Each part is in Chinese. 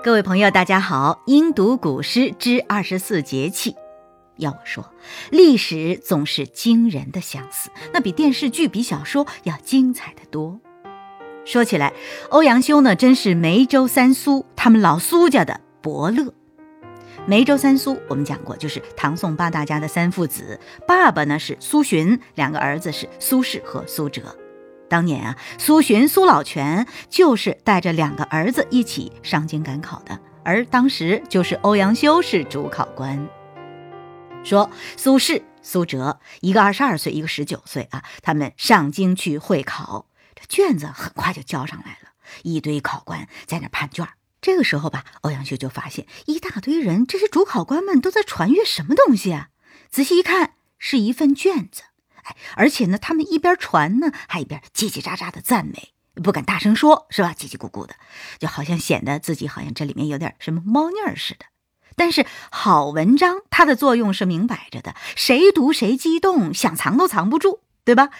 各位朋友，大家好！音读古诗之二十四节气。要我说，历史总是惊人的相似，那比电视剧、比小说要精彩的多。说起来，欧阳修呢，真是梅州三苏，他们老苏家的伯乐。梅州三苏，我们讲过，就是唐宋八大家的三父子，爸爸呢是苏洵，两个儿子是苏轼和苏辙。当年啊，苏洵、苏老泉就是带着两个儿子一起上京赶考的，而当时就是欧阳修是主考官。说苏轼、苏辙，一个二十二岁，一个十九岁啊，他们上京去会考，这卷子很快就交上来了，一堆考官在那判卷。这个时候吧，欧阳修就发现一大堆人，这些主考官们都在传阅什么东西啊？仔细一看，是一份卷子。而且呢，他们一边传呢，还一边叽叽喳喳的赞美，不敢大声说，是吧？叽叽咕咕的，就好像显得自己好像这里面有点什么猫腻儿似的。但是好文章，它的作用是明摆着的，谁读谁激动，想藏都藏不住，对吧？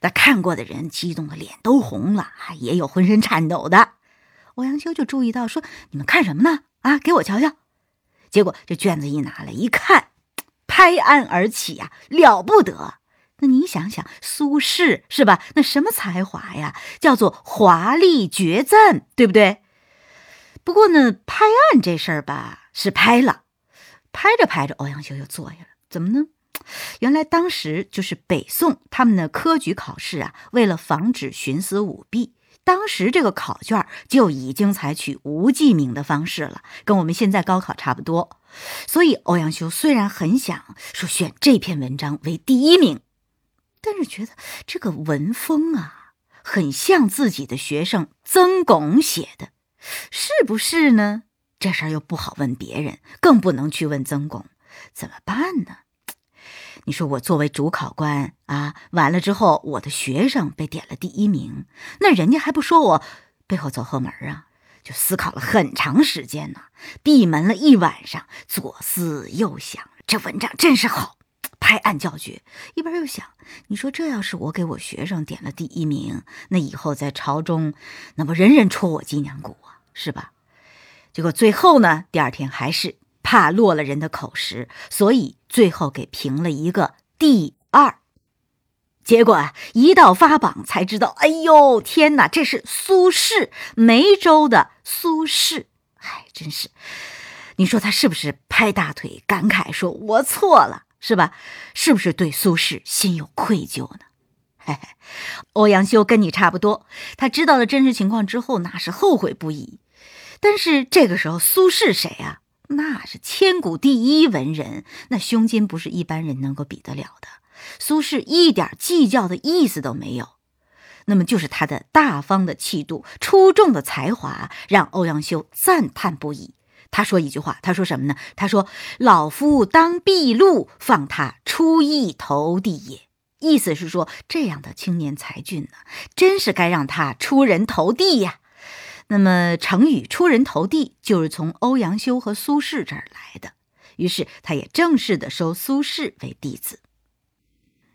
那看过的人激动的脸都红了，也有浑身颤抖的。欧阳修就注意到，说：“你们看什么呢？啊，给我瞧瞧。”结果这卷子一拿来一看，拍案而起呀，了不得！那你想想，苏轼是吧？那什么才华呀？叫做华丽绝赞，对不对？不过呢，拍案这事儿吧，是拍了，拍着拍着，欧阳修又坐下了。怎么呢？原来当时就是北宋他们的科举考试啊，为了防止徇私舞弊，当时这个考卷就已经采取无记名的方式了，跟我们现在高考差不多。所以欧阳修虽然很想说选这篇文章为第一名。但是觉得这个文风啊，很像自己的学生曾巩写的，是不是呢？这事儿又不好问别人，更不能去问曾巩，怎么办呢？你说我作为主考官啊，完了之后我的学生被点了第一名，那人家还不说我背后走后门啊？就思考了很长时间呢，闭门了一晚上，左思右想，这文章真是好。拍案叫绝，一边又想：你说这要是我给我学生点了第一名，那以后在朝中，那不人人戳我脊梁骨啊，是吧？结果最后呢，第二天还是怕落了人的口实，所以最后给评了一个第二。结果啊，一到发榜才知道，哎呦天哪，这是苏轼，梅州的苏轼。哎，真是，你说他是不是拍大腿感慨说：“我错了。”是吧？是不是对苏轼心有愧疚呢？嘿嘿，欧阳修跟你差不多，他知道了真实情况之后，那是后悔不已。但是这个时候，苏轼谁啊？那是千古第一文人，那胸襟不是一般人能够比得了的。苏轼一点计较的意思都没有，那么就是他的大方的气度、出众的才华，让欧阳修赞叹不已。他说一句话，他说什么呢？他说：“老夫当避路，放他出意投地也。”意思是说，这样的青年才俊呢，真是该让他出人头地呀。那么，成语“出人头地”就是从欧阳修和苏轼这儿来的。于是，他也正式的收苏轼为弟子。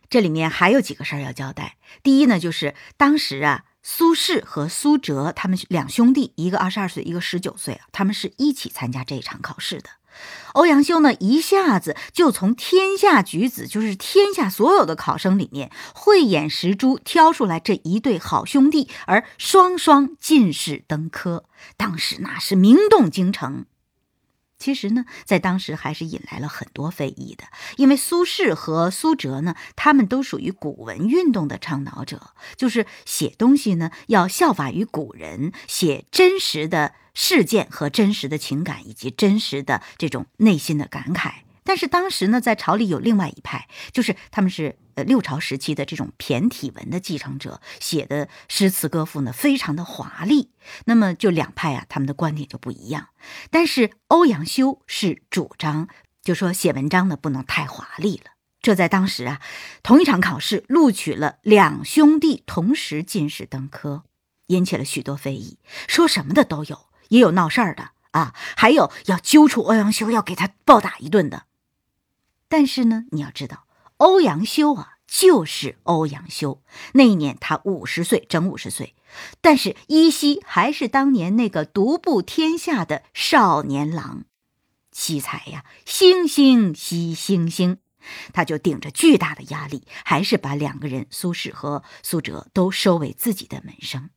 这里面还有几个事儿要交代。第一呢，就是当时啊。苏轼和苏辙，他们两兄弟，一个二十二岁，一个十九岁啊，他们是一起参加这一场考试的。欧阳修呢，一下子就从天下举子，就是天下所有的考生里面，慧眼识珠，挑出来这一对好兄弟，而双双进士登科，当时那是名动京城。其实呢，在当时还是引来了很多非议的，因为苏轼和苏辙呢，他们都属于古文运动的倡导者，就是写东西呢要效法于古人，写真实的事件和真实的情感，以及真实的这种内心的感慨。但是当时呢，在朝里有另外一派，就是他们是。六朝时期的这种骈体文的继承者写的诗词歌赋呢，非常的华丽。那么就两派啊，他们的观点就不一样。但是欧阳修是主张，就说写文章呢不能太华丽了。这在当时啊，同一场考试录取了两兄弟同时进士登科，引起了许多非议，说什么的都有，也有闹事儿的啊，还有要揪出欧阳修要给他暴打一顿的。但是呢，你要知道。欧阳修啊，就是欧阳修。那一年他五十岁，整五十岁，但是依稀还是当年那个独步天下的少年郎。惜才呀，星星惜星星，他就顶着巨大的压力，还是把两个人苏轼和苏辙都收为自己的门生。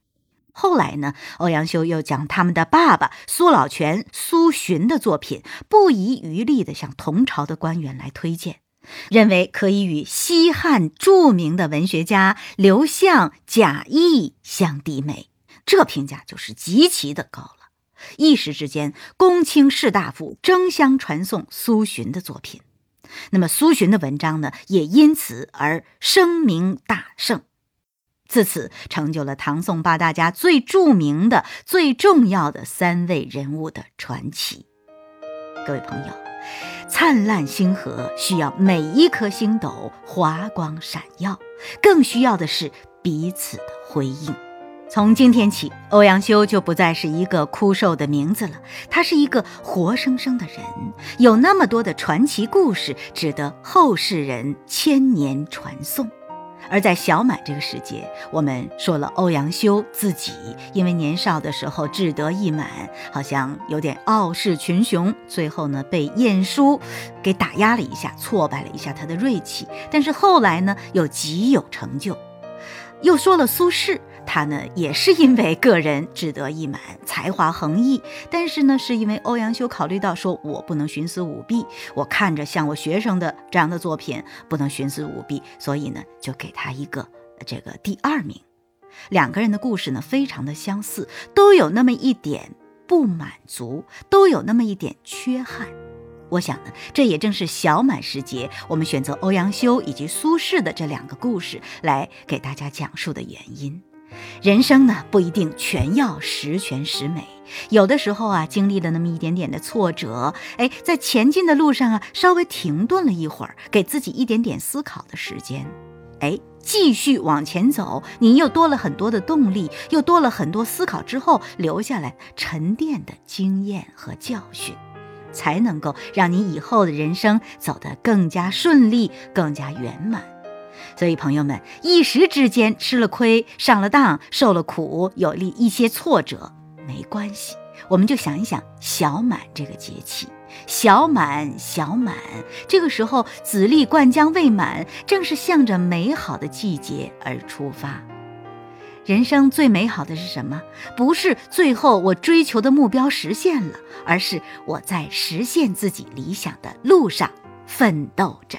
后来呢，欧阳修又将他们的爸爸苏老泉、苏洵的作品不遗余力地向同朝的官员来推荐，认为可以与西汉著名的文学家刘向、贾谊相媲美，这评价就是极其的高了。一时之间，公卿士大夫争相传颂苏洵的作品，那么苏洵的文章呢，也因此而声名大盛。自此，成就了唐宋八大家最著名的、最重要的三位人物的传奇。各位朋友，灿烂星河需要每一颗星斗华光闪耀，更需要的是彼此的辉映。从今天起，欧阳修就不再是一个枯瘦的名字了，他是一个活生生的人，有那么多的传奇故事，值得后世人千年传颂。而在小满这个时节，我们说了欧阳修自己，因为年少的时候志得意满，好像有点傲视群雄，最后呢被晏殊给打压了一下，挫败了一下他的锐气。但是后来呢又极有成就。又说了苏轼。他呢，也是因为个人志得意满，才华横溢，但是呢，是因为欧阳修考虑到说，我不能徇私舞弊，我看着像我学生的这样的作品，不能徇私舞弊，所以呢，就给他一个这个第二名。两个人的故事呢，非常的相似，都有那么一点不满足，都有那么一点缺憾。我想呢，这也正是小满时节，我们选择欧阳修以及苏轼的这两个故事来给大家讲述的原因。人生呢不一定全要十全十美，有的时候啊，经历了那么一点点的挫折，哎，在前进的路上啊，稍微停顿了一会儿，给自己一点点思考的时间，哎，继续往前走，你又多了很多的动力，又多了很多思考之后留下来沉淀的经验和教训，才能够让你以后的人生走得更加顺利，更加圆满。所以，朋友们，一时之间吃了亏、上了当、受了苦、有了一些挫折，没关系，我们就想一想小满这个节气。小满，小满，这个时候籽粒灌浆未满，正是向着美好的季节而出发。人生最美好的是什么？不是最后我追求的目标实现了，而是我在实现自己理想的路上奋斗着。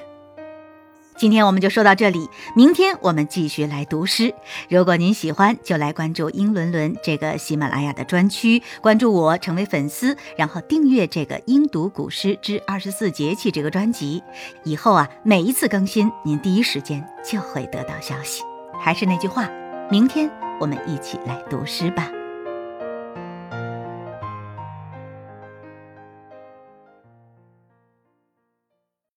今天我们就说到这里，明天我们继续来读诗。如果您喜欢，就来关注“英伦伦”这个喜马拉雅的专区，关注我，成为粉丝，然后订阅这个“英读古诗之二十四节气”这个专辑。以后啊，每一次更新，您第一时间就会得到消息。还是那句话，明天我们一起来读诗吧。